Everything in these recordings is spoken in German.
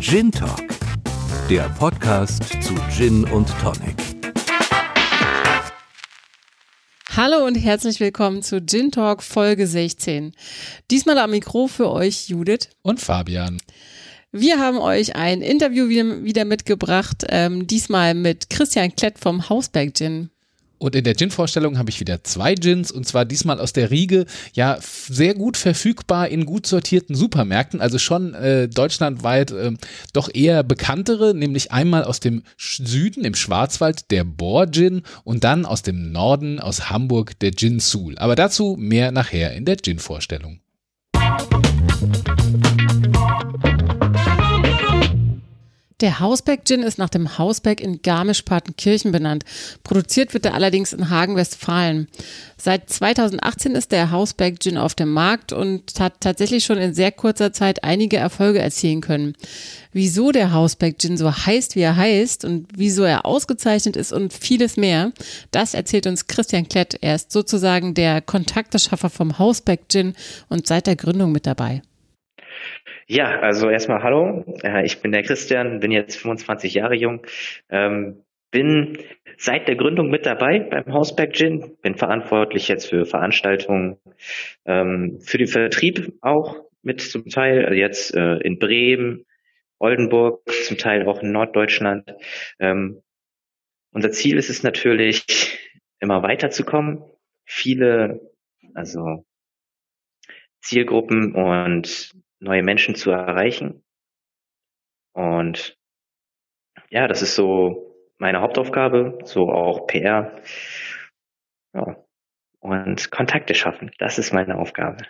Gin Talk, der Podcast zu Gin und Tonic. Hallo und herzlich willkommen zu Gin Talk Folge 16. Diesmal am Mikro für euch Judith und Fabian. Wir haben euch ein Interview wieder, mitgebracht, ähm, diesmal mit Christian Klett vom Hausberg Gin. Und in der Gin-Vorstellung habe ich wieder zwei Gins und zwar diesmal aus der Riege, ja, sehr gut verfügbar in gut sortierten Supermärkten, also schon äh, deutschlandweit äh, doch eher bekanntere, nämlich einmal aus dem Süden, im Schwarzwald, der Bohr Gin und dann aus dem Norden, aus Hamburg, der Gin Sul. Aber dazu mehr nachher in der Gin-Vorstellung. Der Hausberg Gin ist nach dem Hausberg in Garmisch-Partenkirchen benannt. Produziert wird er allerdings in Hagen, Westfalen. Seit 2018 ist der Hausberg Gin auf dem Markt und hat tatsächlich schon in sehr kurzer Zeit einige Erfolge erzielen können. Wieso der Hausberg Gin so heißt, wie er heißt und wieso er ausgezeichnet ist und vieles mehr, das erzählt uns Christian Klett. Er ist sozusagen der Kontakteschaffer vom Hausberg Gin und seit der Gründung mit dabei. Ja, also erstmal hallo. Äh, ich bin der Christian, bin jetzt 25 Jahre jung, ähm, bin seit der Gründung mit dabei beim Hausberg Gin, bin verantwortlich jetzt für Veranstaltungen, ähm, für den Vertrieb auch mit zum Teil, also jetzt äh, in Bremen, Oldenburg, zum Teil auch in Norddeutschland. Ähm, unser Ziel ist es natürlich, immer weiterzukommen, viele, also Zielgruppen und neue Menschen zu erreichen. Und ja, das ist so meine Hauptaufgabe, so auch PR. Ja. Und Kontakte schaffen, das ist meine Aufgabe.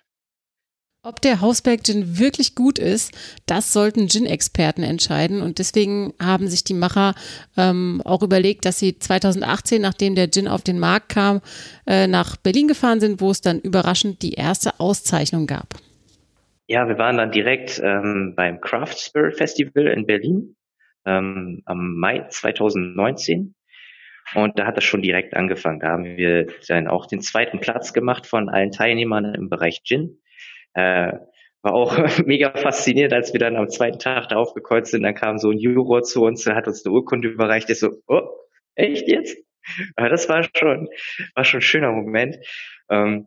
Ob der Hausberg Gin wirklich gut ist, das sollten Gin-Experten entscheiden. Und deswegen haben sich die Macher ähm, auch überlegt, dass sie 2018, nachdem der Gin auf den Markt kam, äh, nach Berlin gefahren sind, wo es dann überraschend die erste Auszeichnung gab. Ja, wir waren dann direkt ähm, beim Craft Spirit Festival in Berlin ähm, am Mai 2019. Und da hat das schon direkt angefangen. Da haben wir dann auch den zweiten Platz gemacht von allen Teilnehmern im Bereich Gin. Äh, war auch mega fasziniert, als wir dann am zweiten Tag darauf gekreuzt sind. Dann kam so ein Juror zu uns, der hat uns eine Urkunde überreicht. Ich so, oh, echt jetzt? Aber das war schon, war schon ein schöner Moment. Ähm,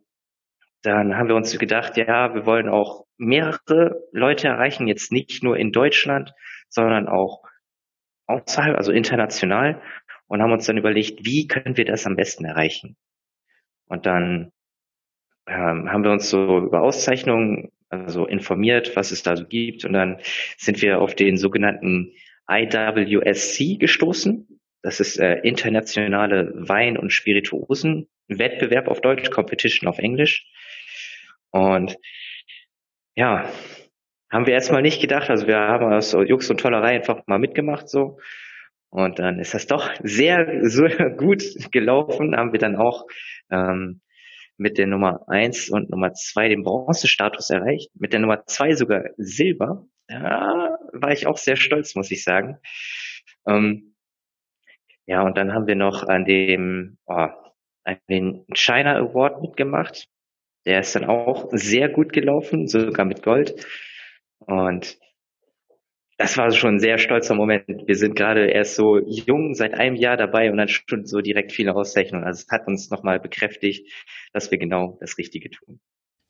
dann haben wir uns gedacht, ja, wir wollen auch mehrere Leute erreichen, jetzt nicht nur in Deutschland, sondern auch außerhalb, also international und haben uns dann überlegt, wie können wir das am besten erreichen? Und dann ähm, haben wir uns so über Auszeichnungen also informiert, was es da so gibt und dann sind wir auf den sogenannten IWSC gestoßen. Das ist äh, internationale Wein- und Spirituosen-Wettbewerb auf Deutsch, Competition auf Englisch. Und ja, haben wir erstmal nicht gedacht. Also wir haben aus Jux und Tollerei einfach mal mitgemacht so. Und dann ist das doch sehr so gut gelaufen. Haben wir dann auch ähm, mit der Nummer eins und Nummer zwei den Bronzestatus erreicht. Mit der Nummer zwei sogar Silber. Da war ich auch sehr stolz, muss ich sagen. Ähm, ja, und dann haben wir noch an dem oh, an den China Award mitgemacht. Der ist dann auch sehr gut gelaufen, sogar mit Gold. Und das war schon ein sehr stolzer Moment. Wir sind gerade erst so jung, seit einem Jahr dabei und dann schon so direkt viele Auszeichnungen. Also es hat uns nochmal bekräftigt, dass wir genau das Richtige tun.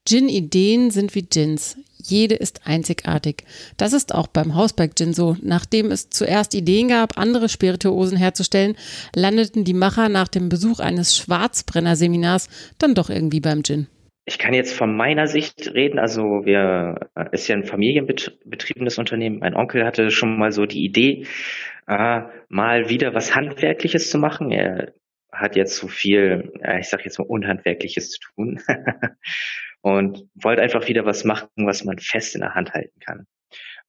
Gin-Ideen sind wie Gins. Jede ist einzigartig. Das ist auch beim Hausberg Gin so. Nachdem es zuerst Ideen gab, andere Spirituosen herzustellen, landeten die Macher nach dem Besuch eines Schwarzbrenner-Seminars dann doch irgendwie beim Gin. Ich kann jetzt von meiner Sicht reden. Also wir äh, ist ja ein familienbetriebenes Unternehmen. Mein Onkel hatte schon mal so die Idee, äh, mal wieder was Handwerkliches zu machen. Er hat jetzt so viel, äh, ich sage jetzt mal Unhandwerkliches zu tun und wollte einfach wieder was machen, was man fest in der Hand halten kann.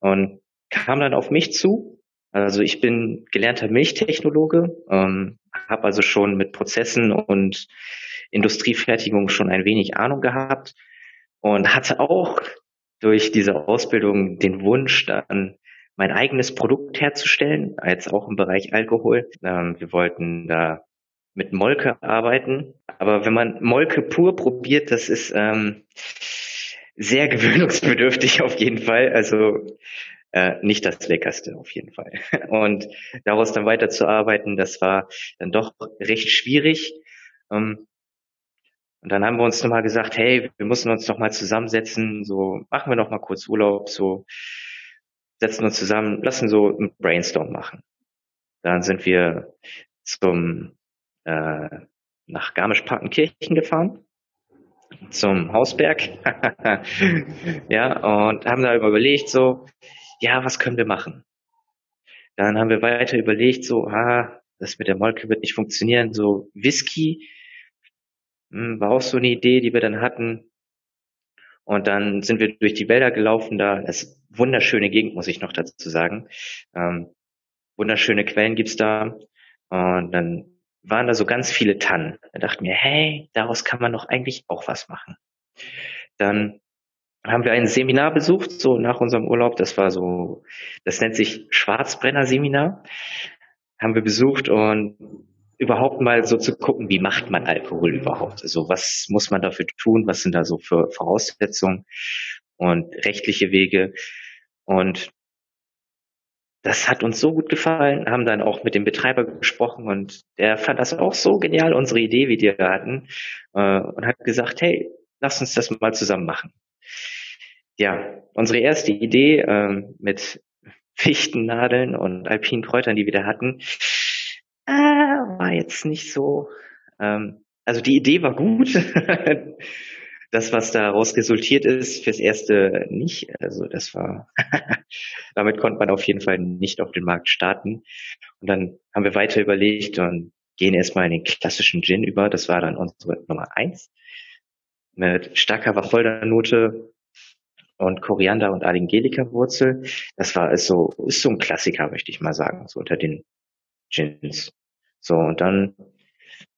Und kam dann auf mich zu. Also ich bin gelernter Milchtechnologe, ähm, habe also schon mit Prozessen und Industriefertigung schon ein wenig Ahnung gehabt und hatte auch durch diese Ausbildung den Wunsch, dann mein eigenes Produkt herzustellen, als auch im Bereich Alkohol. Ähm, wir wollten da mit Molke arbeiten, aber wenn man Molke pur probiert, das ist ähm, sehr gewöhnungsbedürftig auf jeden Fall. Also äh, nicht das Leckerste auf jeden Fall. Und daraus dann weiterzuarbeiten, das war dann doch recht schwierig. Ähm, und dann haben wir uns nochmal gesagt, hey, wir müssen uns nochmal zusammensetzen, so machen wir nochmal kurz Urlaub, so setzen uns zusammen, lassen so ein Brainstorm machen. Dann sind wir zum äh, nach Garmisch-Partenkirchen gefahren zum Hausberg. ja, und haben da überlegt, so, ja, was können wir machen? Dann haben wir weiter überlegt, so, ah, das mit der Molke wird nicht funktionieren, so Whisky hm, war auch so eine Idee, die wir dann hatten. Und dann sind wir durch die Wälder gelaufen, da ist wunderschöne Gegend, muss ich noch dazu sagen. Ähm, wunderschöne Quellen gibt's da. Und dann waren da so ganz viele Tannen. Da dachte mir, hey, daraus kann man doch eigentlich auch was machen. Dann haben wir ein Seminar besucht, so nach unserem Urlaub. Das war so, das nennt sich Schwarzbrenner-Seminar. Haben wir besucht und überhaupt mal so zu gucken, wie macht man Alkohol überhaupt? Also was muss man dafür tun? Was sind da so für Voraussetzungen und rechtliche Wege? Und das hat uns so gut gefallen, haben dann auch mit dem Betreiber gesprochen und der fand das auch so genial, unsere Idee, wie die wir hatten, äh, und hat gesagt, hey, lass uns das mal zusammen machen. Ja, unsere erste Idee äh, mit Fichtennadeln und alpinen Kräutern, die wir da hatten, äh, war jetzt nicht so. Ähm, also die Idee war gut. das, was daraus resultiert ist, fürs erste nicht. Also das war, damit konnte man auf jeden Fall nicht auf den Markt starten. Und dann haben wir weiter überlegt und gehen erstmal in den klassischen Gin über. Das war dann unsere Nummer eins. Mit starker Wacholdernote und Koriander und Alingelika-Wurzel. Das war ist so, ist so ein Klassiker, möchte ich mal sagen, so unter den Gins. So, und dann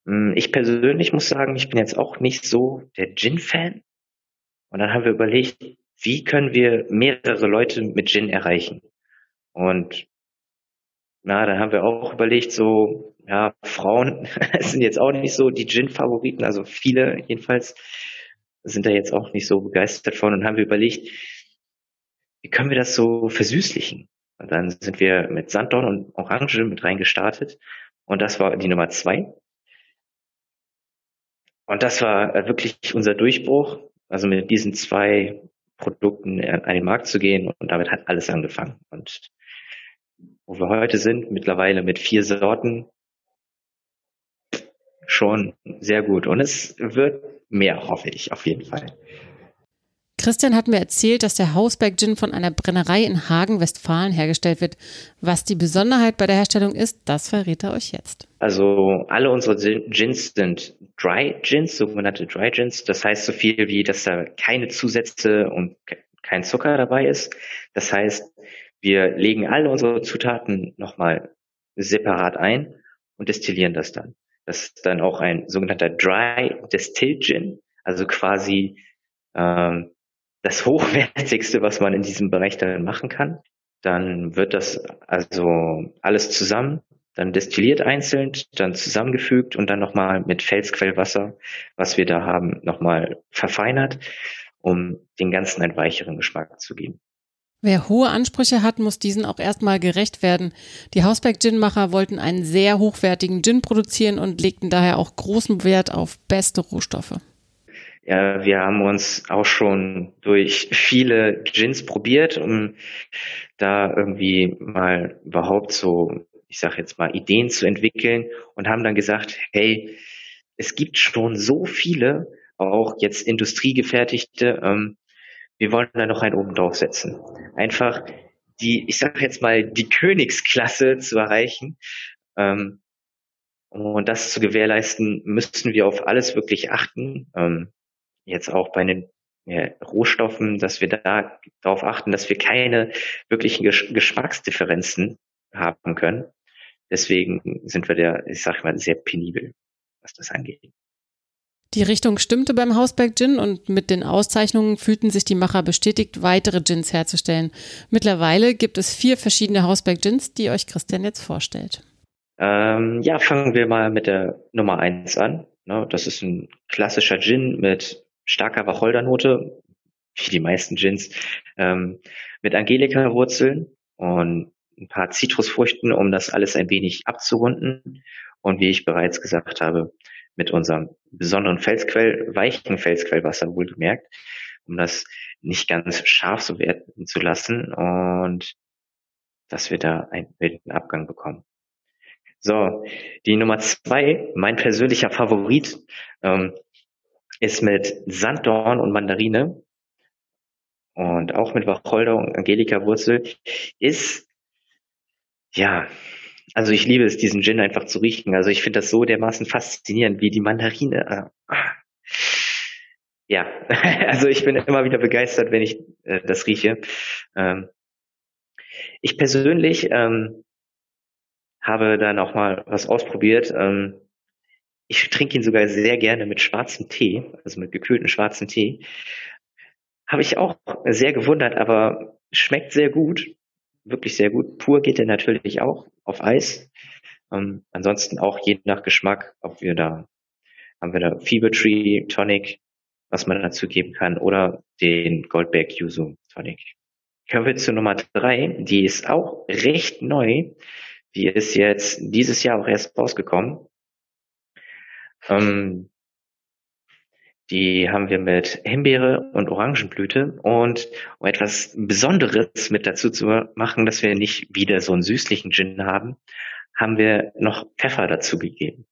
hm, ich persönlich muss sagen, ich bin jetzt auch nicht so der Gin-Fan. Und dann haben wir überlegt, wie können wir mehrere Leute mit Gin erreichen? Und na, dann haben wir auch überlegt, so, ja, Frauen sind jetzt auch nicht so die Gin-Favoriten, also viele jedenfalls sind da jetzt auch nicht so begeistert von und haben wir überlegt, wie können wir das so versüßlichen? Und dann sind wir mit Sanddorn und Orange mit reingestartet und das war die Nummer zwei. Und das war äh, wirklich unser Durchbruch, also mit diesen zwei Produkten an den Markt zu gehen. Und damit hat alles angefangen. Und wo wir heute sind, mittlerweile mit vier Sorten, schon sehr gut. Und es wird mehr, hoffe ich, auf jeden Fall. Christian hat mir erzählt, dass der Hausberg Gin von einer Brennerei in Hagen, Westfalen hergestellt wird. Was die Besonderheit bei der Herstellung ist, das verrät er euch jetzt. Also alle unsere Gins sind Dry Gins, sogenannte Dry Gins. Das heißt so viel wie, dass da keine Zusätze und kein Zucker dabei ist. Das heißt, wir legen alle unsere Zutaten nochmal separat ein und destillieren das dann. Das ist dann auch ein sogenannter Dry Distilled Gin, also quasi ähm, das Hochwertigste, was man in diesem Bereich dann machen kann. Dann wird das also alles zusammen, dann destilliert einzeln, dann zusammengefügt und dann nochmal mit Felsquellwasser, was wir da haben, nochmal verfeinert, um den ganzen einen weicheren Geschmack zu geben. Wer hohe Ansprüche hat, muss diesen auch erstmal gerecht werden. Die Hausberg-Gin-Macher wollten einen sehr hochwertigen Gin produzieren und legten daher auch großen Wert auf beste Rohstoffe. Ja, wir haben uns auch schon durch viele Gins probiert, um da irgendwie mal überhaupt so, ich sage jetzt mal, Ideen zu entwickeln und haben dann gesagt, hey, es gibt schon so viele, auch jetzt industriegefertigte, ähm, wir wollen da noch einen oben draufsetzen. Einfach die, ich sage jetzt mal, die Königsklasse zu erreichen. Ähm, und das zu gewährleisten, müssten wir auf alles wirklich achten. Ähm, jetzt auch bei den ja, Rohstoffen, dass wir da darauf achten, dass wir keine wirklichen Gesch Geschmacksdifferenzen haben können. Deswegen sind wir da, ich sag mal, sehr penibel, was das angeht. Die Richtung stimmte beim Hausberg Gin und mit den Auszeichnungen fühlten sich die Macher bestätigt, weitere Gins herzustellen. Mittlerweile gibt es vier verschiedene Hausberg Gins, die euch Christian jetzt vorstellt. Ähm, ja, fangen wir mal mit der Nummer eins an. Ne, das ist ein klassischer Gin mit starker Wacholdernote, wie die meisten Gins, ähm, mit Angelika-Wurzeln und ein paar Zitrusfrüchten, um das alles ein wenig abzurunden. Und wie ich bereits gesagt habe, mit unserem besonderen Felsquell, weichen Felsquellwasser wohlgemerkt, um das nicht ganz scharf so werden zu lassen und dass wir da einen wilden Abgang bekommen. So, die Nummer zwei, mein persönlicher Favorit, ähm, ist mit Sanddorn und Mandarine und auch mit Wacholder und Angelika-Wurzel, ist, ja, also ich liebe es, diesen Gin einfach zu riechen. Also ich finde das so dermaßen faszinierend, wie die Mandarine. Äh, ja, also ich bin immer wieder begeistert, wenn ich äh, das rieche. Ähm, ich persönlich ähm, habe dann auch mal was ausprobiert. Ähm, ich trinke ihn sogar sehr gerne mit schwarzem Tee, also mit gekühlten schwarzen Tee. Habe ich auch sehr gewundert, aber schmeckt sehr gut, wirklich sehr gut. Pur geht er natürlich auch auf Eis. Ähm, ansonsten auch je nach Geschmack, ob wir da haben wir da Fever Tree Tonic, was man dazu geben kann, oder den Goldberg Yuzu Tonic. Kommen wir zu Nummer drei, die ist auch recht neu. Die ist jetzt dieses Jahr auch erst rausgekommen. Ähm, die haben wir mit Himbeere und Orangenblüte und um etwas Besonderes mit dazu zu machen, dass wir nicht wieder so einen süßlichen Gin haben, haben wir noch Pfeffer dazu gegeben.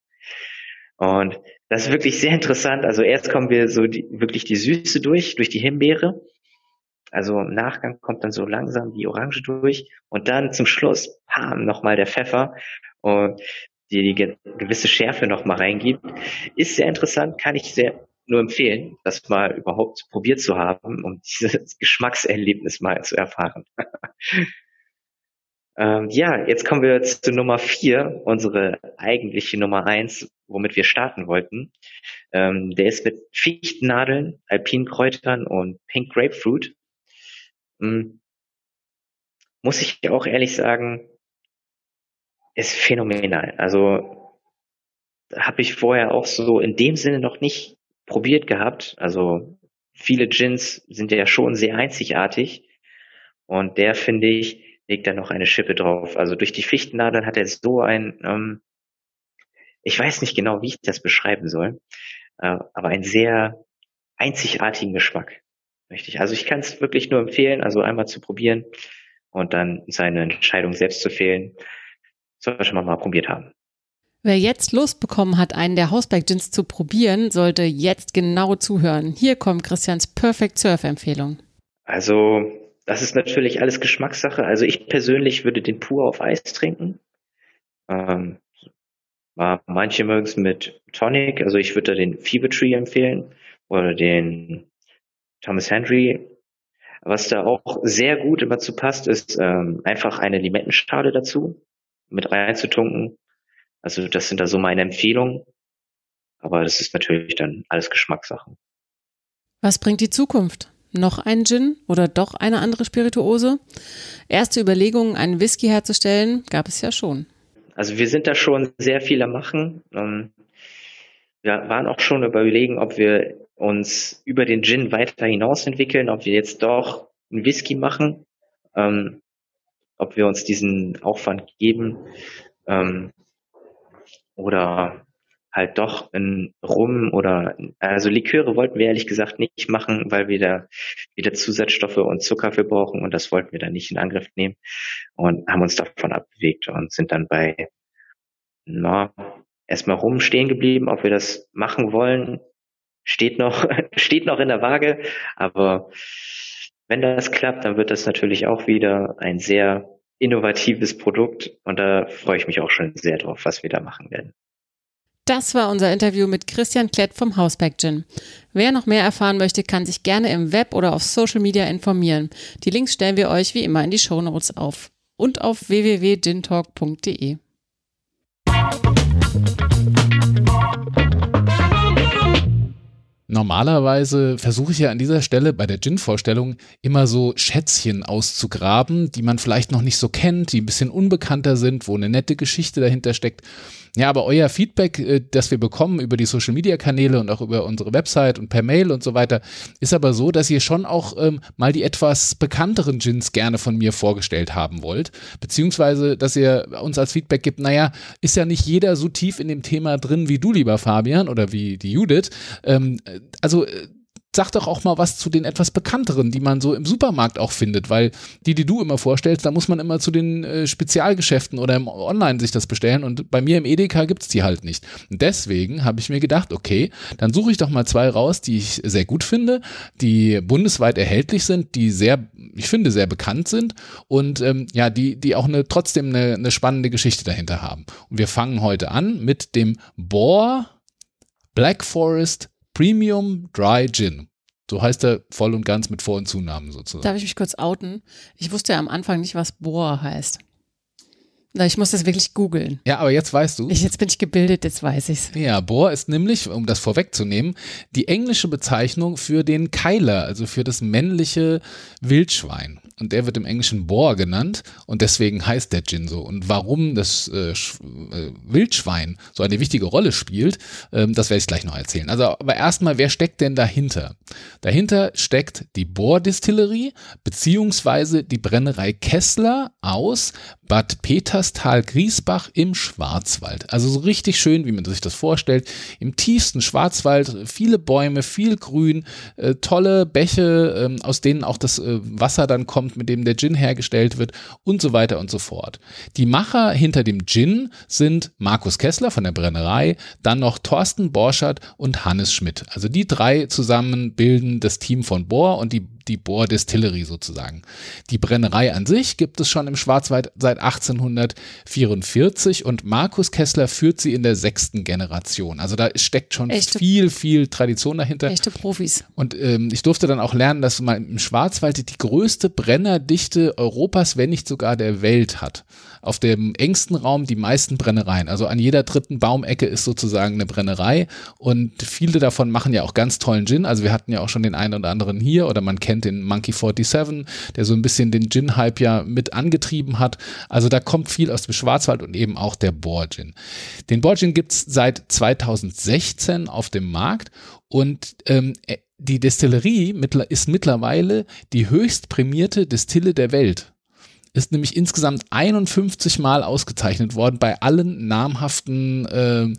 Und das ist wirklich sehr interessant. Also erst kommen wir so die, wirklich die Süße durch, durch die Himbeere. Also im Nachgang kommt dann so langsam die Orange durch und dann zum Schluss, pam, nochmal der Pfeffer. Und die, die gewisse Schärfe noch mal reingibt. Ist sehr interessant, kann ich sehr nur empfehlen, das mal überhaupt probiert zu haben, um dieses Geschmackserlebnis mal zu erfahren. ähm, ja, jetzt kommen wir zu Nummer vier, unsere eigentliche Nummer eins, womit wir starten wollten. Ähm, der ist mit Fichtennadeln, Alpinkräutern und Pink Grapefruit. Ähm, muss ich auch ehrlich sagen, ist phänomenal. Also habe ich vorher auch so in dem Sinne noch nicht probiert gehabt. Also viele Gins sind ja schon sehr einzigartig und der finde ich legt da noch eine Schippe drauf. Also durch die Fichtennadeln hat er so ein, ähm, ich weiß nicht genau, wie ich das beschreiben soll, äh, aber einen sehr einzigartigen Geschmack. Richtig. Also ich kann es wirklich nur empfehlen, also einmal zu probieren und dann seine Entscheidung selbst zu fehlen sollte man mal probiert haben. Wer jetzt Lust bekommen hat, einen der Hausberg Gins zu probieren, sollte jetzt genau zuhören. Hier kommt Christians Perfect Surf Empfehlung. Also, das ist natürlich alles Geschmackssache. Also ich persönlich würde den pur auf Eis trinken. Ähm, manche mögen es mit Tonic. Also ich würde da den Fever Tree empfehlen oder den Thomas Henry. Was da auch sehr gut immer zu passt, ist ähm, einfach eine Limettenschale dazu mit reinzutunken. Also das sind da so meine Empfehlungen. Aber das ist natürlich dann alles Geschmackssache. Was bringt die Zukunft? Noch ein Gin oder doch eine andere Spirituose? Erste Überlegungen, einen Whisky herzustellen, gab es ja schon. Also wir sind da schon sehr viel am Machen. Ähm, wir waren auch schon überlegen, ob wir uns über den Gin weiter hinaus entwickeln, ob wir jetzt doch einen Whisky machen. Ähm, ob wir uns diesen Aufwand geben ähm, oder halt doch in Rum oder also Liköre wollten wir ehrlich gesagt nicht machen, weil wir da wieder Zusatzstoffe und Zucker für brauchen und das wollten wir dann nicht in Angriff nehmen und haben uns davon abbewegt und sind dann bei na, erstmal rum stehen geblieben, ob wir das machen wollen, steht noch, steht noch in der Waage, aber wenn das klappt, dann wird das natürlich auch wieder ein sehr innovatives Produkt und da freue ich mich auch schon sehr drauf, was wir da machen werden. Das war unser Interview mit Christian Klett vom Hausberg Gin. Wer noch mehr erfahren möchte, kann sich gerne im Web oder auf Social Media informieren. Die Links stellen wir euch wie immer in die Show Notes auf und auf www.gintalk.de. Normalerweise versuche ich ja an dieser Stelle bei der Gin-Vorstellung immer so Schätzchen auszugraben, die man vielleicht noch nicht so kennt, die ein bisschen unbekannter sind, wo eine nette Geschichte dahinter steckt. Ja, aber euer Feedback, äh, das wir bekommen über die Social Media Kanäle und auch über unsere Website und per Mail und so weiter, ist aber so, dass ihr schon auch ähm, mal die etwas bekannteren Gins gerne von mir vorgestellt haben wollt. Beziehungsweise, dass ihr uns als Feedback gibt, naja, ist ja nicht jeder so tief in dem Thema drin wie du, lieber Fabian, oder wie die Judith. Ähm, also äh, sag doch auch mal was zu den etwas bekannteren, die man so im Supermarkt auch findet, weil die, die du immer vorstellst, da muss man immer zu den äh, Spezialgeschäften oder im Online sich das bestellen und bei mir im Edeka gibt's die halt nicht. Und deswegen habe ich mir gedacht, okay, dann suche ich doch mal zwei raus, die ich sehr gut finde, die bundesweit erhältlich sind, die sehr, ich finde, sehr bekannt sind und ähm, ja, die, die auch eine, trotzdem eine, eine spannende Geschichte dahinter haben. Und wir fangen heute an mit dem Bohr Black Forest Premium Dry Gin. So heißt er voll und ganz mit Vor- und Zunamen sozusagen. Darf ich mich kurz outen? Ich wusste ja am Anfang nicht, was Bohr heißt. Na, ich muss das wirklich googeln. Ja, aber jetzt weißt du. Ich, jetzt bin ich gebildet, jetzt weiß ich's. Ja, Bohr ist nämlich, um das vorwegzunehmen, die englische Bezeichnung für den Keiler, also für das männliche Wildschwein und der wird im Englischen Boar genannt und deswegen heißt der Gin so. Und warum das äh, äh, Wildschwein so eine wichtige Rolle spielt, ähm, das werde ich gleich noch erzählen. Also, aber erstmal, wer steckt denn dahinter? Dahinter steckt die Bohr-Distillerie beziehungsweise die Brennerei Kessler aus Bad Peterstal-Griesbach im Schwarzwald. Also so richtig schön, wie man sich das vorstellt. Im tiefsten Schwarzwald, viele Bäume, viel Grün, äh, tolle Bäche, äh, aus denen auch das äh, Wasser dann kommt, mit dem der Gin hergestellt wird und so weiter und so fort. Die Macher hinter dem Gin sind Markus Kessler von der Brennerei, dann noch Thorsten Borschert und Hannes Schmidt. Also die drei zusammen bilden das Team von Bohr und die die Bohr Distillery sozusagen. Die Brennerei an sich gibt es schon im Schwarzwald seit 1844 und Markus Kessler führt sie in der sechsten Generation. Also da steckt schon Echte, viel, viel Tradition dahinter. Echte Profis. Und ähm, ich durfte dann auch lernen, dass man im Schwarzwald die größte Brennerdichte Europas, wenn nicht sogar der Welt hat auf dem engsten Raum die meisten Brennereien. Also an jeder dritten Baumecke ist sozusagen eine Brennerei und viele davon machen ja auch ganz tollen Gin. Also wir hatten ja auch schon den einen oder anderen hier oder man kennt den Monkey 47, der so ein bisschen den Gin-Hype ja mit angetrieben hat. Also da kommt viel aus dem Schwarzwald und eben auch der Bohr Gin. Den Bohr Gin gibt's seit 2016 auf dem Markt und ähm, die Destillerie ist mittlerweile die höchst prämierte Destille der Welt ist nämlich insgesamt 51 Mal ausgezeichnet worden bei allen namhaften äh,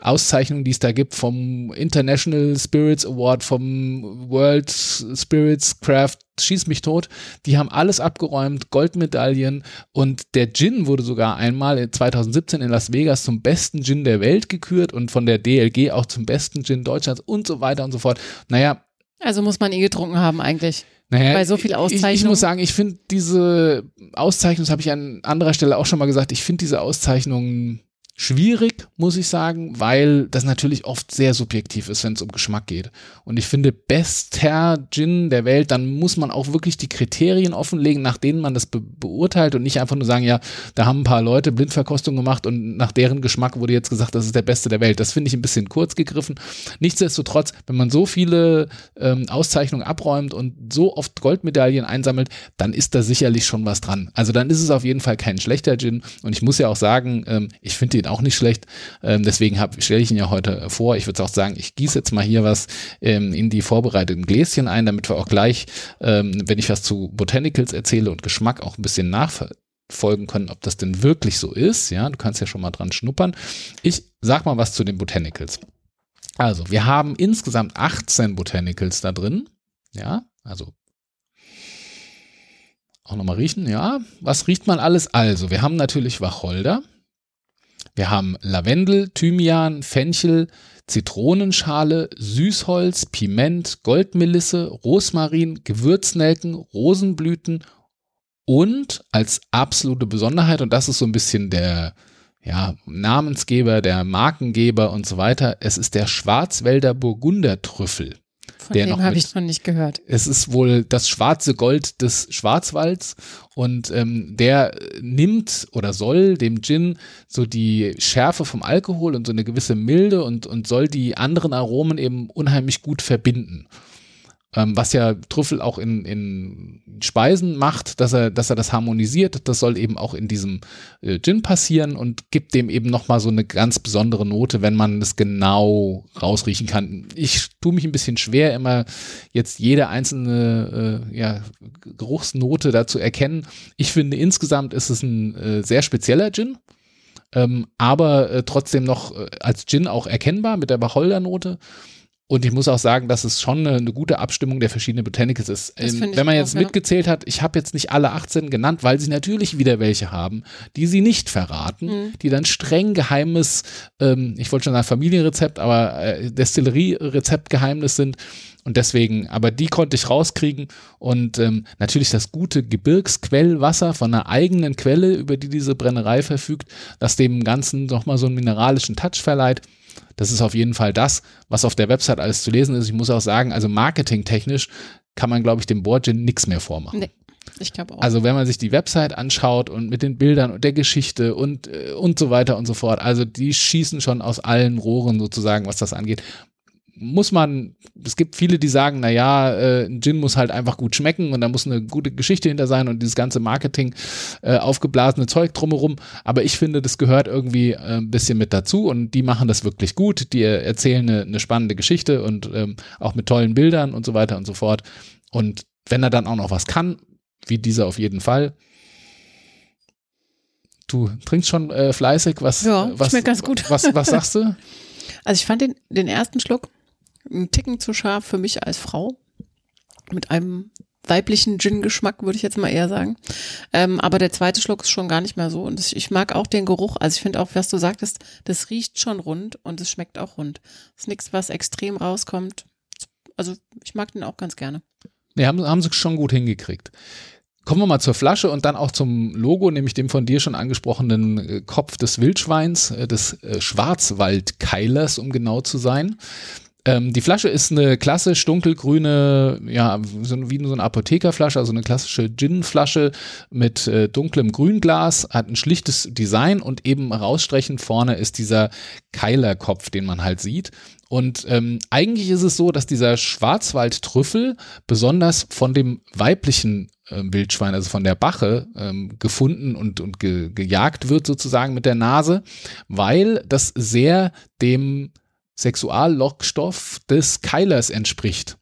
Auszeichnungen, die es da gibt, vom International Spirits Award, vom World Spirits Craft, schieß mich tot. Die haben alles abgeräumt, Goldmedaillen und der Gin wurde sogar einmal 2017 in Las Vegas zum besten Gin der Welt gekürt und von der DLG auch zum besten Gin Deutschlands und so weiter und so fort. Naja. Also muss man ihn getrunken haben eigentlich. Naja, bei so viel Auszeichnung. Ich, ich muss sagen, ich finde diese Auszeichnung, das habe ich an anderer Stelle auch schon mal gesagt, ich finde diese Auszeichnungen schwierig, muss ich sagen, weil das natürlich oft sehr subjektiv ist, wenn es um Geschmack geht. Und ich finde, bester Gin der Welt, dann muss man auch wirklich die Kriterien offenlegen, nach denen man das be beurteilt und nicht einfach nur sagen, ja, da haben ein paar Leute Blindverkostung gemacht und nach deren Geschmack wurde jetzt gesagt, das ist der beste der Welt. Das finde ich ein bisschen kurz gegriffen. Nichtsdestotrotz, wenn man so viele ähm, Auszeichnungen abräumt und so oft Goldmedaillen einsammelt, dann ist da sicherlich schon was dran. Also dann ist es auf jeden Fall kein schlechter Gin. Und ich muss ja auch sagen, ähm, ich finde den auch nicht schlecht. Ähm, deswegen stelle ich ihn ja heute vor. Ich würde auch sagen, ich gieße jetzt mal hier was ähm, in die vorbereiteten Gläschen ein, damit wir auch gleich, ähm, wenn ich was zu Botanicals erzähle und Geschmack auch ein bisschen nachfolgen können, ob das denn wirklich so ist. Ja, du kannst ja schon mal dran schnuppern. Ich sag mal was zu den Botanicals. Also, wir haben insgesamt 18 Botanicals da drin. Ja, also auch nochmal riechen, ja. Was riecht man alles? Also, wir haben natürlich Wacholder, wir haben Lavendel, Thymian, Fenchel, Zitronenschale, Süßholz, Piment, Goldmelisse, Rosmarin, Gewürznelken, Rosenblüten und als absolute Besonderheit, und das ist so ein bisschen der ja, Namensgeber, der Markengeber und so weiter, es ist der Schwarzwälder Burgundertrüffel. Von der dem habe ich noch nicht gehört. Es ist wohl das schwarze Gold des Schwarzwalds und ähm, der nimmt oder soll dem Gin so die Schärfe vom Alkohol und so eine gewisse Milde und, und soll die anderen Aromen eben unheimlich gut verbinden. Ähm, was ja Trüffel auch in, in Speisen macht, dass er, dass er das harmonisiert. Das soll eben auch in diesem äh, Gin passieren und gibt dem eben nochmal so eine ganz besondere Note, wenn man es genau rausriechen kann. Ich tue mich ein bisschen schwer, immer jetzt jede einzelne äh, ja, Geruchsnote da zu erkennen. Ich finde insgesamt ist es ein äh, sehr spezieller Gin. Ähm, aber äh, trotzdem noch äh, als Gin auch erkennbar mit der Wacholdernote. Und ich muss auch sagen, dass es schon eine, eine gute Abstimmung der verschiedenen Botanicals ist. Ähm, wenn man jetzt auch, mitgezählt hat, ich habe jetzt nicht alle 18 genannt, weil sie natürlich wieder welche haben, die sie nicht verraten, mhm. die dann streng geheimes, ähm, ich wollte schon sagen Familienrezept, aber äh, Destillerie-Rezeptgeheimnis sind. Und deswegen, aber die konnte ich rauskriegen. Und ähm, natürlich das gute Gebirgsquellwasser von einer eigenen Quelle, über die diese Brennerei verfügt, das dem Ganzen nochmal so einen mineralischen Touch verleiht. Das ist auf jeden Fall das, was auf der Website alles zu lesen ist. Ich muss auch sagen, also marketingtechnisch kann man, glaube ich, dem Boardgin nichts mehr vormachen. Nee. Ich glaube auch. Also wenn man sich die Website anschaut und mit den Bildern und der Geschichte und, äh, und so weiter und so fort, also die schießen schon aus allen Rohren sozusagen, was das angeht muss man, es gibt viele, die sagen, na ja, äh, ein Gin muss halt einfach gut schmecken und da muss eine gute Geschichte hinter sein und dieses ganze Marketing äh, aufgeblasene Zeug drumherum. Aber ich finde, das gehört irgendwie äh, ein bisschen mit dazu und die machen das wirklich gut. Die erzählen eine, eine spannende Geschichte und ähm, auch mit tollen Bildern und so weiter und so fort. Und wenn er dann auch noch was kann, wie dieser auf jeden Fall, Du trinkst schon äh, fleißig, was, ja, was, schmeckt ganz gut. Was, was sagst du? Also ich fand den, den ersten Schluck ein Ticken zu scharf für mich als Frau. Mit einem weiblichen Gin-Geschmack, würde ich jetzt mal eher sagen. Ähm, aber der zweite Schluck ist schon gar nicht mehr so. Und das, ich mag auch den Geruch. Also ich finde auch, was du sagtest, das riecht schon rund und es schmeckt auch rund. Das ist nichts, was extrem rauskommt. Also ich mag den auch ganz gerne. Nee, haben, haben sie schon gut hingekriegt. Kommen wir mal zur Flasche und dann auch zum Logo, nämlich dem von dir schon angesprochenen äh, Kopf des Wildschweins, äh, des äh, Schwarzwaldkeilers, um genau zu sein. Ähm, die Flasche ist eine klassisch dunkelgrüne, ja, so, wie so eine Apothekerflasche, also eine klassische Gin-Flasche mit äh, dunklem Grünglas, hat ein schlichtes Design und eben rausstechend vorne ist dieser Keilerkopf, den man halt sieht. Und ähm, eigentlich ist es so, dass dieser Schwarzwaldtrüffel besonders von dem weiblichen äh, Wildschwein, also von der Bache, ähm, gefunden und, und ge gejagt wird sozusagen mit der Nase, weil das sehr dem Sexuallockstoff des Keilers entspricht,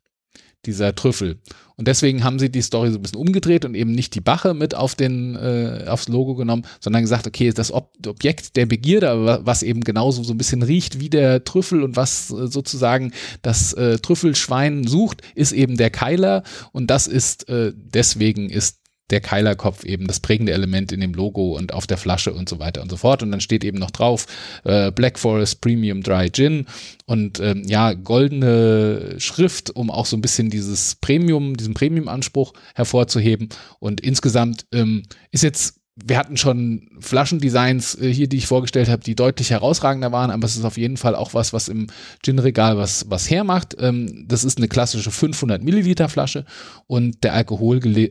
dieser Trüffel. Und deswegen haben sie die Story so ein bisschen umgedreht und eben nicht die Bache mit auf den, äh, aufs Logo genommen, sondern gesagt, okay, das Ob Objekt der Begierde, was eben genauso so ein bisschen riecht wie der Trüffel und was äh, sozusagen das äh, Trüffelschwein sucht, ist eben der Keiler und das ist, äh, deswegen ist der Keilerkopf eben das prägende Element in dem Logo und auf der Flasche und so weiter und so fort. Und dann steht eben noch drauf äh, Black Forest Premium Dry Gin und ähm, ja, goldene Schrift, um auch so ein bisschen dieses Premium, diesen Premium-Anspruch hervorzuheben. Und insgesamt ähm, ist jetzt wir hatten schon Flaschendesigns äh, hier, die ich vorgestellt habe, die deutlich herausragender waren, aber es ist auf jeden Fall auch was, was im Gin-Regal was, was hermacht. Ähm, das ist eine klassische 500 Milliliter Flasche und der Alkoholgele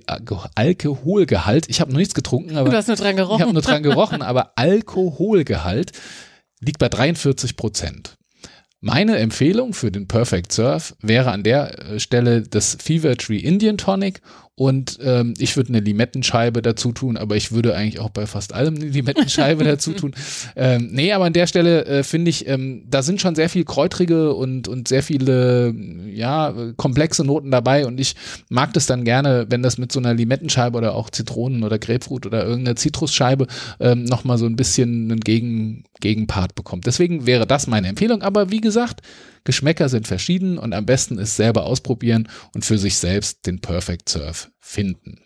Alkoholgehalt, ich habe noch nichts getrunken, aber du hast nur dran gerochen. ich habe nur dran gerochen, aber Alkoholgehalt liegt bei 43 Prozent. Meine Empfehlung für den Perfect Surf wäre an der äh, Stelle das Fever Tree Indian Tonic und ähm, ich würde eine Limettenscheibe dazu tun, aber ich würde eigentlich auch bei fast allem eine Limettenscheibe dazu tun. Ähm, nee, aber an der Stelle äh, finde ich, ähm, da sind schon sehr viel kräutrige und, und sehr viele, ja, komplexe Noten dabei und ich mag das dann gerne, wenn das mit so einer Limettenscheibe oder auch Zitronen oder Grapefruit oder irgendeiner Zitrusscheibe ähm, nochmal so ein bisschen einen Gegen, Gegenpart bekommt. Deswegen wäre das meine Empfehlung, aber wie gesagt, Geschmäcker sind verschieden und am besten ist selber ausprobieren und für sich selbst den Perfect Surf finden.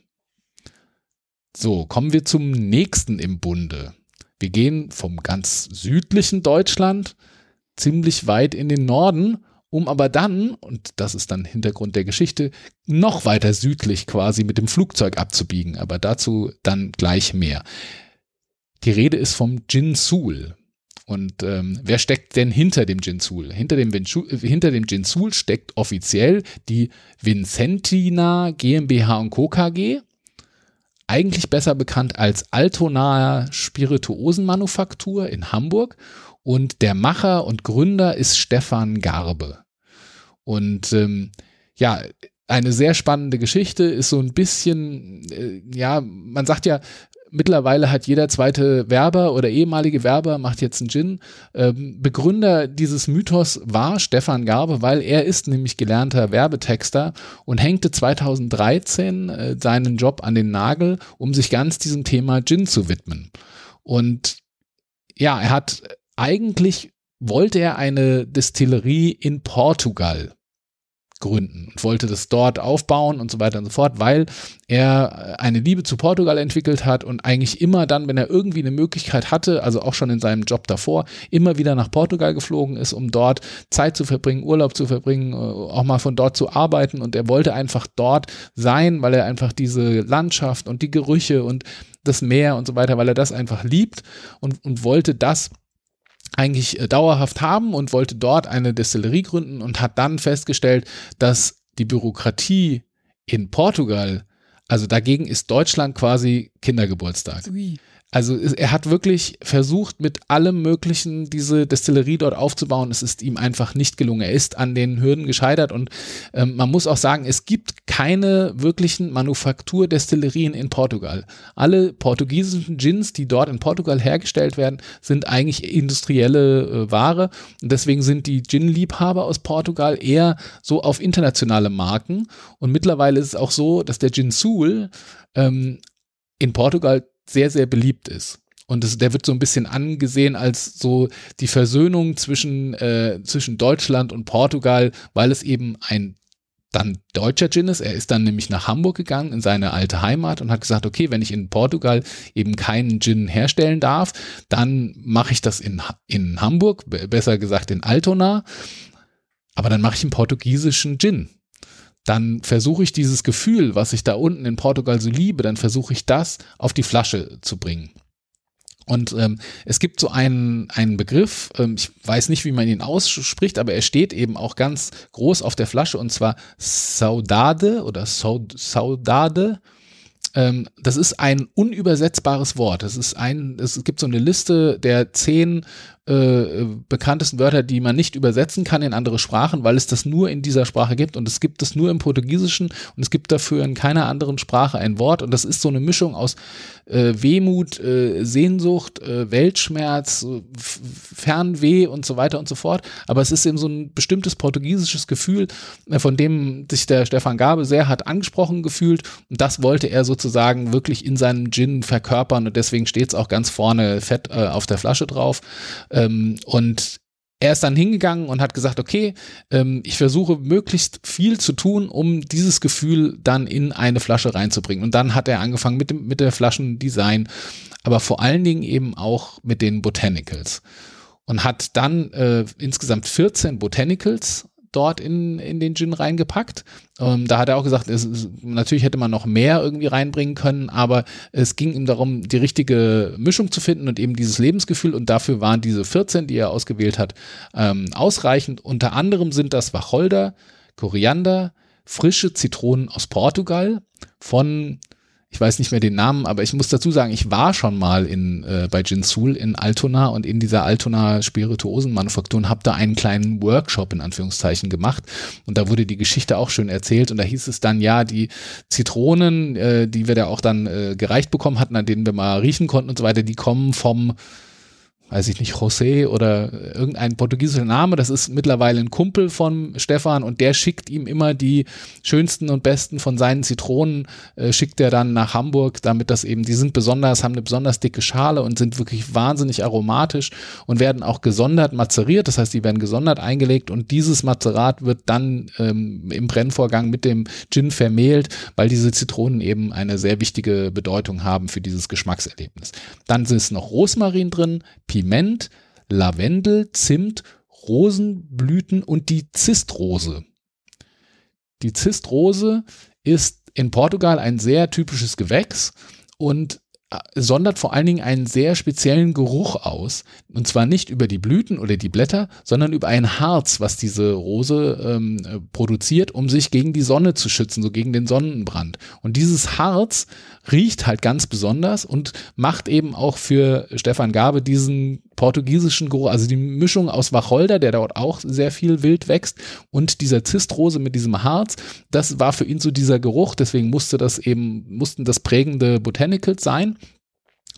So, kommen wir zum nächsten im Bunde. Wir gehen vom ganz südlichen Deutschland ziemlich weit in den Norden, um aber dann, und das ist dann Hintergrund der Geschichte, noch weiter südlich quasi mit dem Flugzeug abzubiegen, aber dazu dann gleich mehr. Die Rede ist vom Jinsul. Und ähm, wer steckt denn hinter dem Jinsul? Hinter dem, hinter dem Jinsul steckt offiziell die Vincentina GmbH Co. KG, eigentlich besser bekannt als Altona Spirituosenmanufaktur in Hamburg. Und der Macher und Gründer ist Stefan Garbe. Und ähm, ja, eine sehr spannende Geschichte, ist so ein bisschen, äh, ja, man sagt ja, Mittlerweile hat jeder zweite Werber oder ehemalige Werber macht jetzt einen Gin. Ähm, Begründer dieses Mythos war Stefan Garbe, weil er ist nämlich gelernter Werbetexter und hängte 2013 äh, seinen Job an den Nagel, um sich ganz diesem Thema Gin zu widmen. Und ja, er hat eigentlich wollte er eine Distillerie in Portugal gründen und wollte das dort aufbauen und so weiter und so fort, weil er eine Liebe zu Portugal entwickelt hat und eigentlich immer dann, wenn er irgendwie eine Möglichkeit hatte, also auch schon in seinem Job davor, immer wieder nach Portugal geflogen ist, um dort Zeit zu verbringen, Urlaub zu verbringen, äh, auch mal von dort zu arbeiten. Und er wollte einfach dort sein, weil er einfach diese Landschaft und die Gerüche und das Meer und so weiter, weil er das einfach liebt und, und wollte das eigentlich äh, dauerhaft haben und wollte dort eine Destillerie gründen und hat dann festgestellt, dass die Bürokratie in Portugal, also dagegen ist Deutschland quasi Kindergeburtstag. Ui. Also er hat wirklich versucht, mit allem Möglichen diese Destillerie dort aufzubauen. Es ist ihm einfach nicht gelungen. Er ist an den Hürden gescheitert und ähm, man muss auch sagen, es gibt keine wirklichen Manufakturdestillerien in Portugal. Alle portugiesischen Gins, die dort in Portugal hergestellt werden, sind eigentlich industrielle äh, Ware. Und deswegen sind die Gin-Liebhaber aus Portugal eher so auf internationale Marken. Und mittlerweile ist es auch so, dass der Gin Sul ähm, in Portugal sehr, sehr beliebt ist. Und das, der wird so ein bisschen angesehen als so die Versöhnung zwischen, äh, zwischen Deutschland und Portugal, weil es eben ein dann deutscher Gin ist. Er ist dann nämlich nach Hamburg gegangen, in seine alte Heimat und hat gesagt, okay, wenn ich in Portugal eben keinen Gin herstellen darf, dann mache ich das in, in Hamburg, besser gesagt in Altona, aber dann mache ich einen portugiesischen Gin dann versuche ich dieses Gefühl, was ich da unten in Portugal so liebe, dann versuche ich das auf die Flasche zu bringen. Und ähm, es gibt so einen, einen Begriff, ähm, ich weiß nicht, wie man ihn ausspricht, aber er steht eben auch ganz groß auf der Flasche und zwar Saudade oder Saudade. Ähm, das ist ein unübersetzbares Wort. Es ist ein, es gibt so eine Liste der zehn äh, bekanntesten Wörter, die man nicht übersetzen kann in andere Sprachen, weil es das nur in dieser Sprache gibt und es gibt es nur im Portugiesischen und es gibt dafür in keiner anderen Sprache ein Wort und das ist so eine Mischung aus äh, Wehmut, äh, Sehnsucht, äh, Weltschmerz, Fernweh und so weiter und so fort. Aber es ist eben so ein bestimmtes portugiesisches Gefühl, äh, von dem sich der Stefan Gabe sehr hat angesprochen gefühlt und das wollte er sozusagen wirklich in seinem Gin verkörpern und deswegen steht es auch ganz vorne fett auf der Flasche drauf ähm, und er ist dann hingegangen und hat gesagt, okay, ähm, ich versuche möglichst viel zu tun, um dieses Gefühl dann in eine Flasche reinzubringen. Und dann hat er angefangen mit, dem, mit der Flaschendesign, aber vor allen Dingen eben auch mit den Botanicals. Und hat dann äh, insgesamt 14 Botanicals dort in, in den Gin reingepackt. Ähm, da hat er auch gesagt, es, natürlich hätte man noch mehr irgendwie reinbringen können, aber es ging ihm darum, die richtige Mischung zu finden und eben dieses Lebensgefühl und dafür waren diese 14, die er ausgewählt hat, ähm, ausreichend. Unter anderem sind das Wacholder, Koriander, frische Zitronen aus Portugal von ich weiß nicht mehr den Namen, aber ich muss dazu sagen, ich war schon mal in, äh, bei Jinsul in Altona und in dieser Altona Spirituosenmanufaktur und habe da einen kleinen Workshop in Anführungszeichen gemacht. Und da wurde die Geschichte auch schön erzählt. Und da hieß es dann, ja, die Zitronen, äh, die wir da auch dann äh, gereicht bekommen hatten, an denen wir mal riechen konnten und so weiter, die kommen vom weiß ich nicht, José oder irgendein portugiesischer Name. Das ist mittlerweile ein Kumpel von Stefan und der schickt ihm immer die schönsten und besten von seinen Zitronen, äh, schickt er dann nach Hamburg, damit das eben, die sind besonders, haben eine besonders dicke Schale und sind wirklich wahnsinnig aromatisch und werden auch gesondert mazeriert. Das heißt, die werden gesondert eingelegt und dieses Mazerat wird dann ähm, im Brennvorgang mit dem Gin vermehlt, weil diese Zitronen eben eine sehr wichtige Bedeutung haben für dieses Geschmackserlebnis. Dann ist noch Rosmarin drin, Piment, Lavendel, Zimt, Rosenblüten und die Zistrose. Die Zistrose ist in Portugal ein sehr typisches Gewächs und äh, sondert vor allen Dingen einen sehr speziellen Geruch aus. Und zwar nicht über die Blüten oder die Blätter, sondern über ein Harz, was diese Rose ähm, äh, produziert, um sich gegen die Sonne zu schützen, so gegen den Sonnenbrand. Und dieses Harz riecht halt ganz besonders und macht eben auch für Stefan Gabe diesen portugiesischen Geruch, also die Mischung aus Wacholder, der dort auch sehr viel wild wächst, und dieser Zistrose mit diesem Harz, das war für ihn so dieser Geruch, deswegen musste das eben, mussten das prägende Botanicals sein.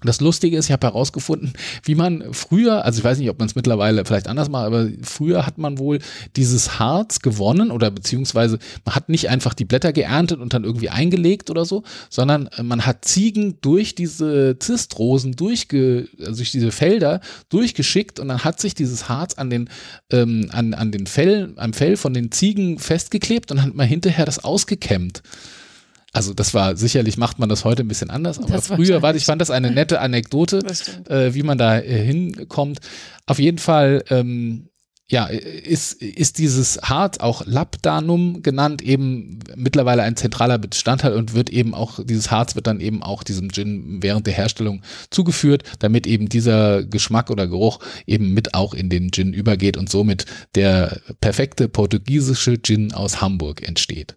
Das Lustige ist, ich habe herausgefunden, wie man früher, also ich weiß nicht, ob man es mittlerweile vielleicht anders macht, aber früher hat man wohl dieses Harz gewonnen oder beziehungsweise man hat nicht einfach die Blätter geerntet und dann irgendwie eingelegt oder so, sondern äh, man hat Ziegen durch diese Zistrosen durchge, also durch diese Felder durchgeschickt und dann hat sich dieses Harz an den, ähm, an, an den Fell, am Fell von den Ziegen festgeklebt und hat man hinterher das ausgekämmt. Also das war sicherlich macht man das heute ein bisschen anders, aber Das früher war ich fand das eine nette Anekdote, äh, wie man da äh, hinkommt. Auf jeden Fall ähm, ja, ist, ist dieses Harz auch Labdanum genannt, eben mittlerweile ein zentraler Bestandteil und wird eben auch, dieses Harz wird dann eben auch diesem Gin während der Herstellung zugeführt, damit eben dieser Geschmack oder Geruch eben mit auch in den Gin übergeht und somit der perfekte portugiesische Gin aus Hamburg entsteht.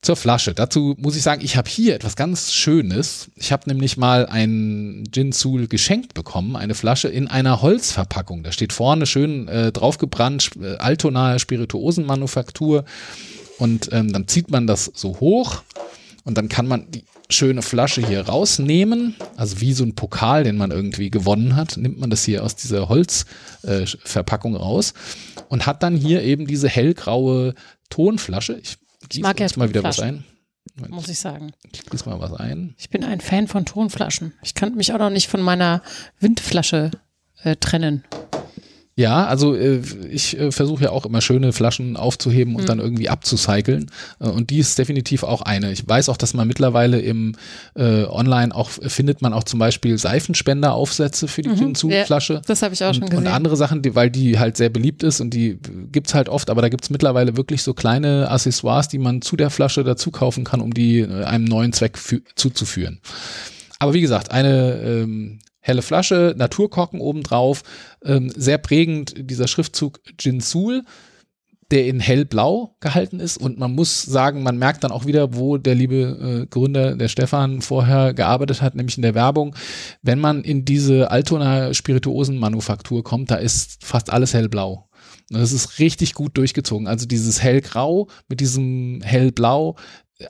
Zur Flasche. Dazu muss ich sagen, ich habe hier etwas ganz Schönes. Ich habe nämlich mal ein Gin Soul geschenkt bekommen, eine Flasche in einer Holzverpackung. Da steht vorne schön äh, draufgebrannt, äh, Altonaer Spirituosenmanufaktur. Und ähm, dann zieht man das so hoch und dann kann man die schöne Flasche hier rausnehmen. Also wie so ein Pokal, den man irgendwie gewonnen hat, nimmt man das hier aus dieser Holzverpackung äh, raus und hat dann hier eben diese hellgraue Tonflasche. Ich, gieße mag ja mal wieder was ein. muss ich sagen. Ich gieße mal was ein. Ich bin ein Fan von Tonflaschen. Ich kann mich auch noch nicht von meiner Windflasche äh, trennen. Ja, also äh, ich äh, versuche ja auch immer schöne Flaschen aufzuheben und dann irgendwie abzucyceln. Äh, und die ist definitiv auch eine. Ich weiß auch, dass man mittlerweile im äh, Online auch findet man auch zum Beispiel Seifenspenderaufsätze für die Gin Ja, Flasche. das habe ich auch schon und, gesehen. und andere Sachen, die, weil die halt sehr beliebt ist und die gibt's halt oft, aber da gibt's mittlerweile wirklich so kleine Accessoires, die man zu der Flasche dazu kaufen kann, um die äh, einem neuen Zweck fü- zuzuführen. Aber wie gesagt, eine ähm, helle Flasche, Naturkorken obendrauf, ähm, sehr prägend dieser Schriftzug Gin Soul, der in hellblau gehalten ist und man muss sagen, man merkt dann auch wieder, wo der liebe äh, Gründer, der Stefan, vorher gearbeitet hat, nämlich in der Werbung. Wenn man in diese Altona Spirituosenmanufaktur kommt, da ist fast alles hellblau. Das ist richtig gut durchgezogen. Also dieses hellgrau mit diesem hellblau,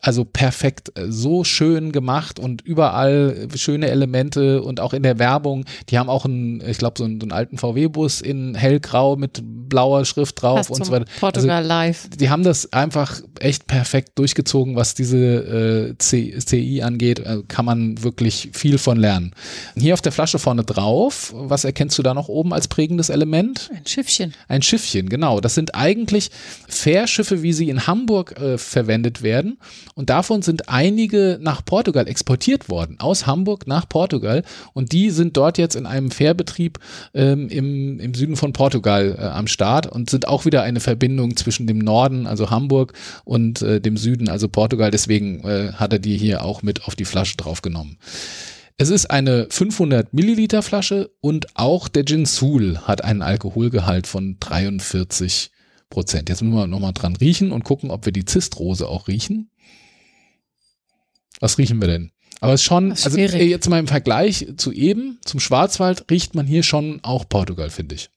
also perfekt, äh, so schön gemacht und überall schöne Elemente und auch in der Werbung. Die haben auch einen, ich glaube, so einen, so einen alten VW-Bus in hellgrau mit blauer Schrift drauf Passt und so weiter. Portugal Live. Die haben das einfach echt perfekt durchgezogen, was diese äh, CI angeht. Äh, kann man wirklich viel von lernen. Hier auf der Flasche vorne drauf, was erkennst du da noch oben als prägendes Element? Ein Schiffchen. Ein Schiffchen, genau. Das sind eigentlich Fährschiffe, wie sie in Hamburg äh, verwendet werden. Und davon sind einige nach Portugal exportiert worden, aus Hamburg nach Portugal. Und die sind dort jetzt in einem Fährbetrieb ähm, im, im Süden von Portugal äh, am Start und sind auch wieder eine Verbindung zwischen dem Norden, also Hamburg, und äh, dem Süden, also Portugal. Deswegen äh, hat er die hier auch mit auf die Flasche draufgenommen. Es ist eine 500 Milliliter Flasche und auch der Gin Soul hat einen Alkoholgehalt von 43 Prozent. Jetzt müssen wir nochmal dran riechen und gucken, ob wir die Zistrose auch riechen. Was riechen wir denn? Aber es ist schon, Das ist also jetzt mal im Vergleich zu eben, zum Schwarzwald, riecht man hier schon auch Portugal, finde ich.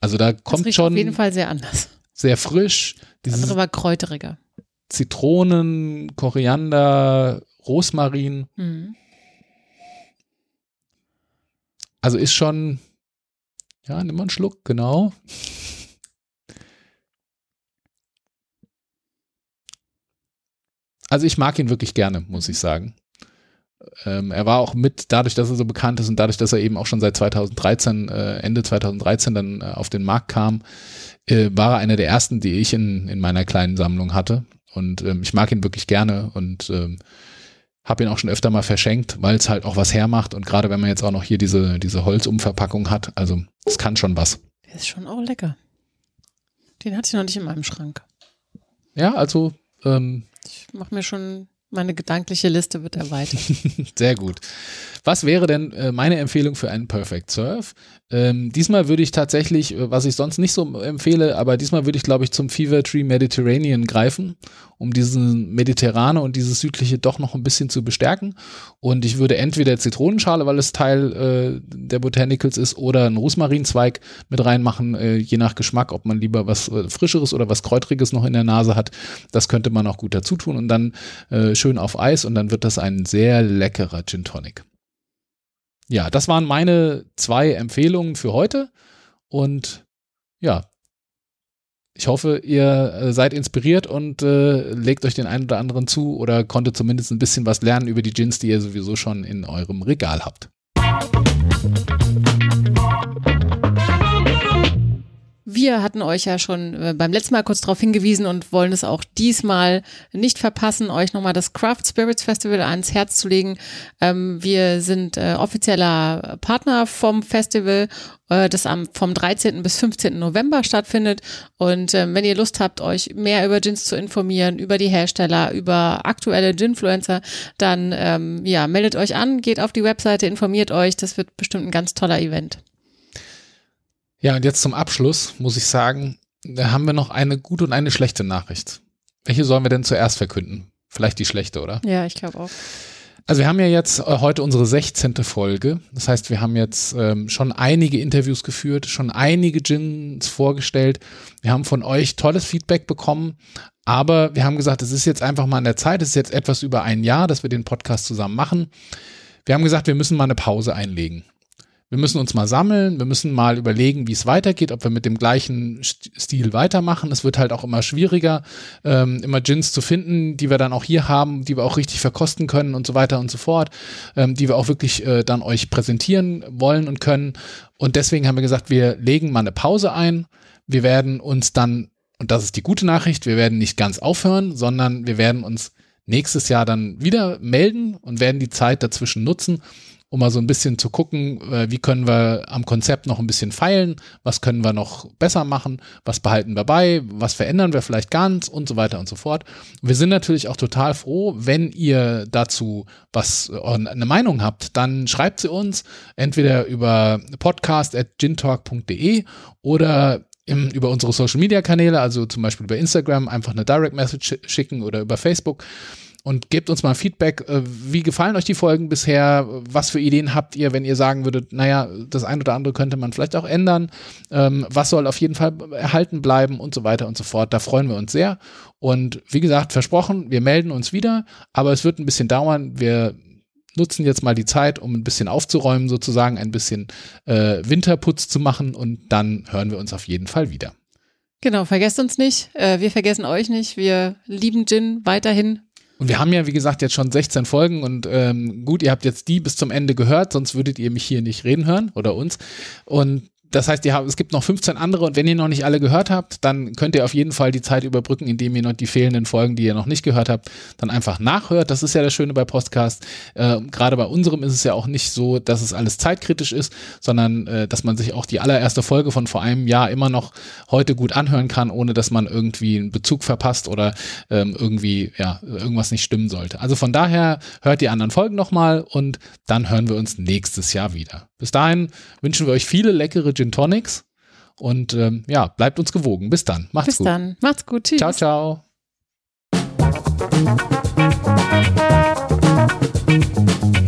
Also da Das kommt riecht schon auf jeden Fall sehr anders. sehr frisch. Das Dieses andere war kräuteriger. Zitronen, Koriander, Rosmarin. Mhm. Also ist schon, ja, nimm mal einen Schluck, genau. Also ich mag ihn wirklich gerne, muss ich sagen. Ähm, er war auch mit, dadurch, dass er so bekannt ist und dadurch, dass er eben auch schon seit 2013, äh, Ende 2013 dann äh, auf den Markt kam, äh, war er einer der ersten, die ich in, in meiner kleinen Sammlung hatte. Und ähm, ich mag ihn wirklich gerne und ähm, habe ihn auch schon öfter mal verschenkt, weil es halt auch was hermacht und gerade wenn man jetzt auch noch hier diese, diese Holzumverpackung hat, also es kann schon was. Der ist schon auch lecker. Den hatte ich noch nicht in meinem Schrank. Ja, also ähm, mache mir schon Meine gedankliche Liste wird erweitert. Sehr gut. Was wäre denn äh, meine Empfehlung für einen Perfect Surf? Ähm, diesmal würde ich tatsächlich, äh, was ich sonst nicht so empfehle, aber diesmal würde ich, glaube ich, zum Fever Tree Mediterranean greifen, um diesen Mediterrane und dieses südliche doch noch ein bisschen zu bestärken. Und ich würde entweder Zitronenschale, weil es Teil äh, der Botanicals ist, oder einen Rosmarinzweig mit reinmachen, äh, je nach Geschmack, ob man lieber was äh, Frischeres oder was Kräutriges noch in der Nase hat. Das könnte man auch gut dazu tun und dann äh, schön auf Eis und dann wird das ein sehr leckerer Gin Tonic. Ja, das waren meine zwei Empfehlungen für heute und ja, ich hoffe, ihr äh, seid inspiriert und äh, legt euch den einen oder anderen zu oder konntet zumindest ein bisschen was lernen über die Gins, die ihr sowieso schon in eurem Regal habt. Wir hatten euch ja schon äh, beim letzten Mal kurz darauf hingewiesen und wollen es auch diesmal nicht verpassen, euch nochmal das Craft Spirits Festival ans Herz zu legen. Ähm, wir sind äh, offizieller Partner vom Festival, äh, das am, vom 13. bis 15. November stattfindet. Und äh, wenn ihr Lust habt, euch mehr über Gins zu informieren, über die Hersteller, über aktuelle Ginfluencer, dann ähm, ja, meldet euch an, geht auf die Webseite, informiert euch. Das wird bestimmt ein ganz toller Event. Ja, und jetzt zum Abschluss muss ich sagen, da haben wir noch eine gute und eine schlechte Nachricht. Welche sollen wir denn zuerst verkünden? Vielleicht die schlechte, oder? Ja, ich glaube auch. Also wir haben ja jetzt äh, heute unsere 16. Folge. Das heißt, wir haben jetzt ähm, schon einige Interviews geführt, schon einige Gins vorgestellt. Wir haben von euch tolles Feedback bekommen, aber wir haben gesagt, es ist jetzt einfach mal an der Zeit. Es ist jetzt etwas über ein Jahr, dass wir den Podcast zusammen machen. Wir haben gesagt, wir müssen mal eine Pause einlegen. Wir müssen uns mal sammeln, wir müssen mal überlegen, wie es weitergeht, ob wir mit dem gleichen Stil weitermachen. Es wird halt auch immer schwieriger, ähm, immer Gins zu finden, die wir dann auch hier haben, die wir auch richtig verkosten können und so weiter und so fort, ähm, die wir auch wirklich äh, dann euch präsentieren wollen und können. Und deswegen haben wir gesagt, wir legen mal eine Pause ein. Wir werden uns dann, und das ist die gute Nachricht, wir werden nicht ganz aufhören, sondern wir werden uns nächstes Jahr dann wieder melden und werden die Zeit dazwischen nutzen, um mal so ein bisschen zu gucken, äh, wie können wir am Konzept noch ein bisschen feilen, was können wir noch besser machen, was behalten wir bei, was verändern wir vielleicht ganz und so weiter und so fort. Wir sind natürlich auch total froh, wenn ihr dazu was äh, eine Meinung habt, dann schreibt sie uns entweder über podcast@gintalk.de oder im, über unsere Social Media Kanäle, also zum Beispiel über Instagram, einfach eine Direct Message schicken oder über Facebook und gebt uns mal Feedback. Äh, wie gefallen euch die Folgen bisher? Was für Ideen habt ihr, wenn ihr sagen würdet, naja, das ein oder andere könnte man vielleicht auch ändern? Ähm, was soll auf jeden Fall erhalten bleiben und so weiter und so fort? Da freuen wir uns sehr. Und wie gesagt, versprochen, wir melden uns wieder, aber es wird ein bisschen dauern. Wir nutzen jetzt mal die Zeit, um ein bisschen aufzuräumen, sozusagen ein bisschen äh, Winterputz zu machen und dann hören wir uns auf jeden Fall wieder. Genau, vergesst uns nicht. Äh, wir vergessen euch nicht. Wir lieben Gin weiterhin. Und wir haben ja, wie gesagt, jetzt schon 16 Folgen und ähm, gut, ihr habt jetzt die bis zum Ende gehört, sonst würdet ihr mich hier nicht reden hören oder uns. Und das heißt, ihr habt, es gibt noch 15 andere und wenn ihr noch nicht alle gehört habt, dann könnt ihr auf jeden Fall die Zeit überbrücken, indem ihr noch die fehlenden Folgen, die ihr noch nicht gehört habt, dann einfach nachhört. Das ist ja das Schöne bei Podcast. Äh, Gerade bei unserem ist es ja auch nicht so, dass es alles zeitkritisch ist, sondern äh, dass man sich auch die allererste Folge von vor einem Jahr immer noch heute gut anhören kann, ohne dass man irgendwie einen Bezug verpasst oder ähm, irgendwie ja irgendwas nicht stimmen sollte. Also von daher hört die anderen Folgen nochmal und dann hören wir uns nächstes Jahr wieder. Bis dahin wünschen wir euch viele leckere Gin Tonics und ähm, ja, bleibt uns gewogen. Bis dann. Macht's Bis gut. Bis dann. Macht's gut. Tschüss. Ciao, ciao. Thank you.